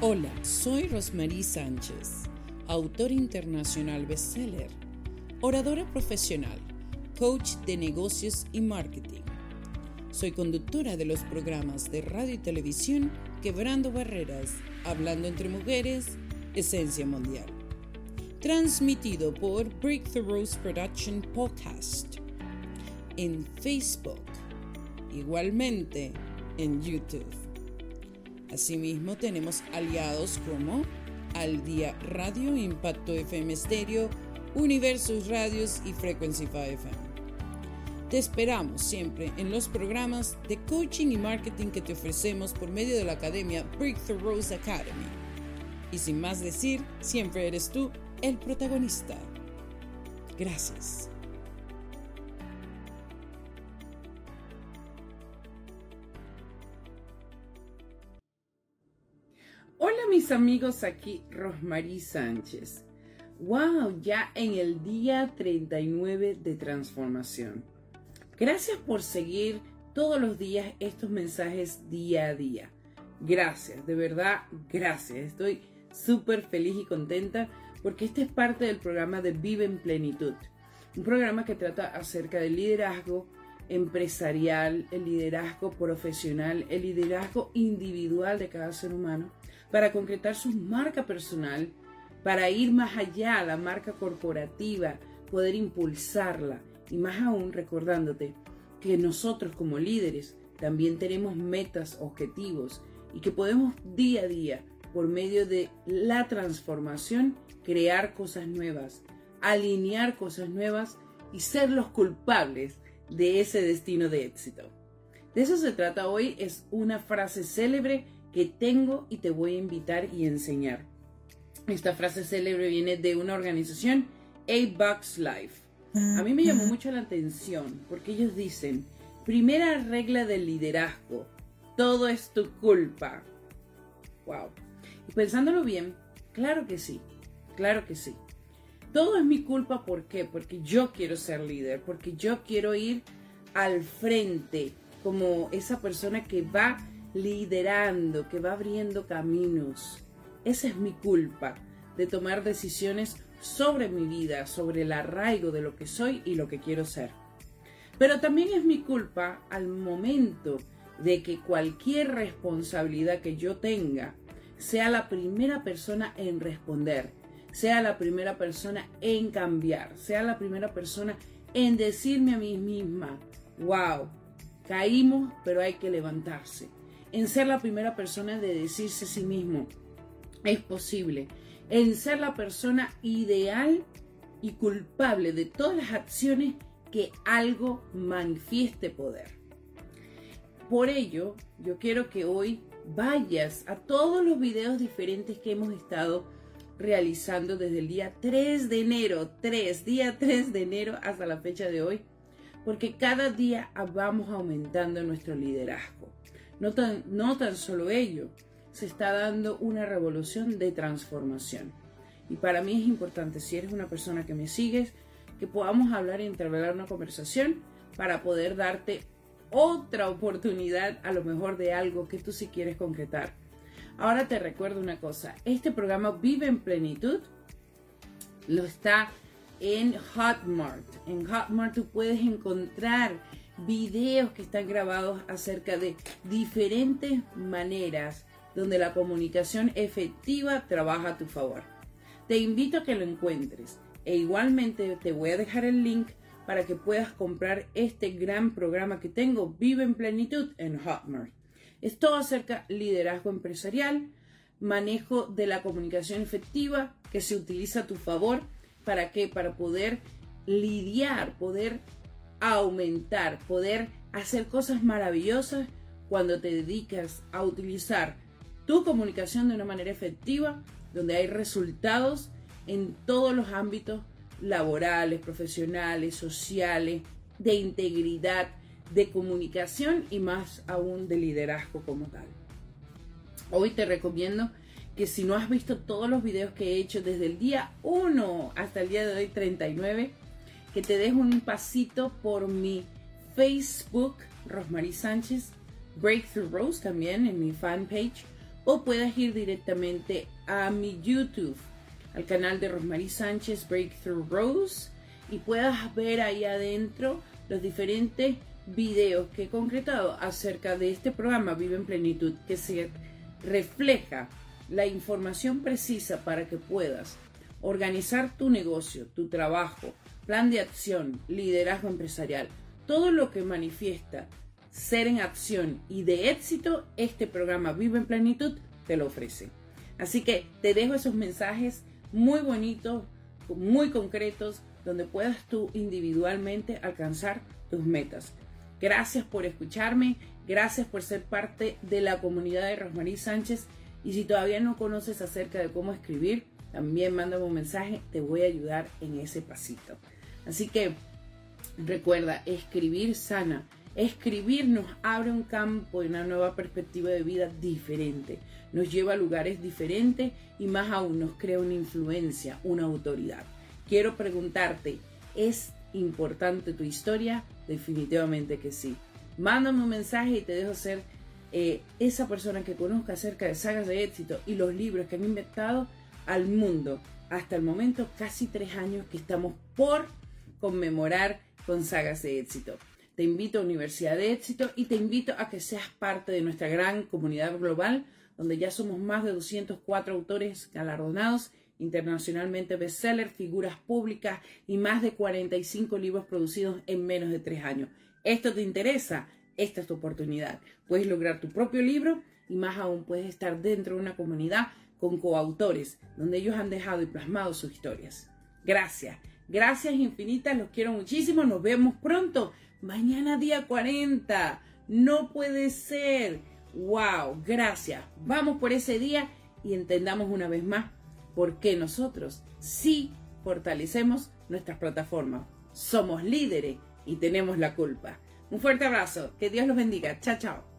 Hola, soy Rosmarie Sánchez, autor internacional bestseller, oradora profesional, coach de negocios y marketing. Soy conductora de los programas de radio y televisión Quebrando Barreras, Hablando entre Mujeres, Esencia Mundial. Transmitido por Breakthroughs Production Podcast en Facebook, igualmente en YouTube. Asimismo, tenemos aliados como Al Día Radio, Impacto FM Stereo, Universos Radios y Frequency 5 FM. Te esperamos siempre en los programas de coaching y marketing que te ofrecemos por medio de la academia Breakthrough Rose Academy. Y sin más decir, siempre eres tú el protagonista. Gracias. Mis amigos, aquí Rosmarie Sánchez. ¡Wow! Ya en el día 39 de transformación. Gracias por seguir todos los días estos mensajes día a día. Gracias, de verdad, gracias. Estoy súper feliz y contenta porque este es parte del programa de Vive en Plenitud. Un programa que trata acerca del liderazgo empresarial, el liderazgo profesional, el liderazgo individual de cada ser humano para concretar su marca personal, para ir más allá, a la marca corporativa, poder impulsarla y más aún recordándote que nosotros como líderes también tenemos metas, objetivos y que podemos día a día, por medio de la transformación, crear cosas nuevas, alinear cosas nuevas y ser los culpables de ese destino de éxito. De eso se trata hoy, es una frase célebre que tengo y te voy a invitar y enseñar. Esta frase célebre viene de una organización, A-Bucks Life. A mí me llamó mucho la atención porque ellos dicen, primera regla del liderazgo, todo es tu culpa. Wow. Y pensándolo bien, claro que sí, claro que sí. Todo es mi culpa, ¿por qué? Porque yo quiero ser líder, porque yo quiero ir al frente como esa persona que va liderando, que va abriendo caminos. Esa es mi culpa de tomar decisiones sobre mi vida, sobre el arraigo de lo que soy y lo que quiero ser. Pero también es mi culpa al momento de que cualquier responsabilidad que yo tenga sea la primera persona en responder, sea la primera persona en cambiar, sea la primera persona en decirme a mí misma, wow, caímos, pero hay que levantarse en ser la primera persona de decirse a sí mismo, es posible, en ser la persona ideal y culpable de todas las acciones que algo manifieste poder. Por ello, yo quiero que hoy vayas a todos los videos diferentes que hemos estado realizando desde el día 3 de enero, 3, día 3 de enero hasta la fecha de hoy, porque cada día vamos aumentando nuestro liderazgo. No tan, no tan solo ello, se está dando una revolución de transformación. Y para mí es importante, si eres una persona que me sigues, que podamos hablar y entablar una conversación para poder darte otra oportunidad a lo mejor de algo que tú sí quieres concretar. Ahora te recuerdo una cosa, este programa Vive en Plenitud lo está en Hotmart. En Hotmart tú puedes encontrar videos que están grabados acerca de diferentes maneras donde la comunicación efectiva trabaja a tu favor. Te invito a que lo encuentres e igualmente te voy a dejar el link para que puedas comprar este gran programa que tengo, Vive en Plenitud, en Hotmart. Es todo acerca de liderazgo empresarial, manejo de la comunicación efectiva que se utiliza a tu favor. ¿Para qué? Para poder lidiar, poder aumentar, poder hacer cosas maravillosas cuando te dedicas a utilizar tu comunicación de una manera efectiva, donde hay resultados en todos los ámbitos laborales, profesionales, sociales, de integridad, de comunicación y más aún de liderazgo como tal. Hoy te recomiendo que si no has visto todos los videos que he hecho desde el día 1 hasta el día de hoy 39, que te dejo un pasito por mi Facebook, Rosmarie Sánchez, Breakthrough Rose también en mi fanpage, o puedas ir directamente a mi YouTube, al canal de Rosmarie Sánchez Breakthrough Rose y puedas ver ahí adentro los diferentes videos que he concretado acerca de este programa Vive en Plenitud que se refleja la información precisa para que puedas organizar tu negocio, tu trabajo, plan de acción, liderazgo empresarial, todo lo que manifiesta ser en acción y de éxito, este programa Vive en Plenitud te lo ofrece. Así que te dejo esos mensajes muy bonitos, muy concretos, donde puedas tú individualmente alcanzar tus metas. Gracias por escucharme, gracias por ser parte de la comunidad de Rosmarie Sánchez y si todavía no conoces acerca de cómo escribir, también mándame un mensaje, te voy a ayudar en ese pasito. Así que recuerda, escribir sana. Escribir nos abre un campo y una nueva perspectiva de vida diferente. Nos lleva a lugares diferentes y más aún nos crea una influencia, una autoridad. Quiero preguntarte, ¿es importante tu historia? Definitivamente que sí. Mándame un mensaje y te dejo ser eh, esa persona que conozca acerca de sagas de éxito y los libros que han inventado al mundo. Hasta el momento, casi tres años que estamos por conmemorar con sagas de éxito. Te invito a Universidad de Éxito y te invito a que seas parte de nuestra gran comunidad global, donde ya somos más de 204 autores galardonados, internacionalmente bestseller, figuras públicas y más de 45 libros producidos en menos de tres años. ¿Esto te interesa? Esta es tu oportunidad. Puedes lograr tu propio libro y más aún puedes estar dentro de una comunidad con coautores, donde ellos han dejado y plasmado sus historias. Gracias, gracias infinitas, los quiero muchísimo, nos vemos pronto. Mañana día 40, no puede ser. ¡Wow! Gracias. Vamos por ese día y entendamos una vez más por qué nosotros sí fortalecemos nuestras plataformas. Somos líderes y tenemos la culpa. Un fuerte abrazo. Que Dios los bendiga. Chao, chao.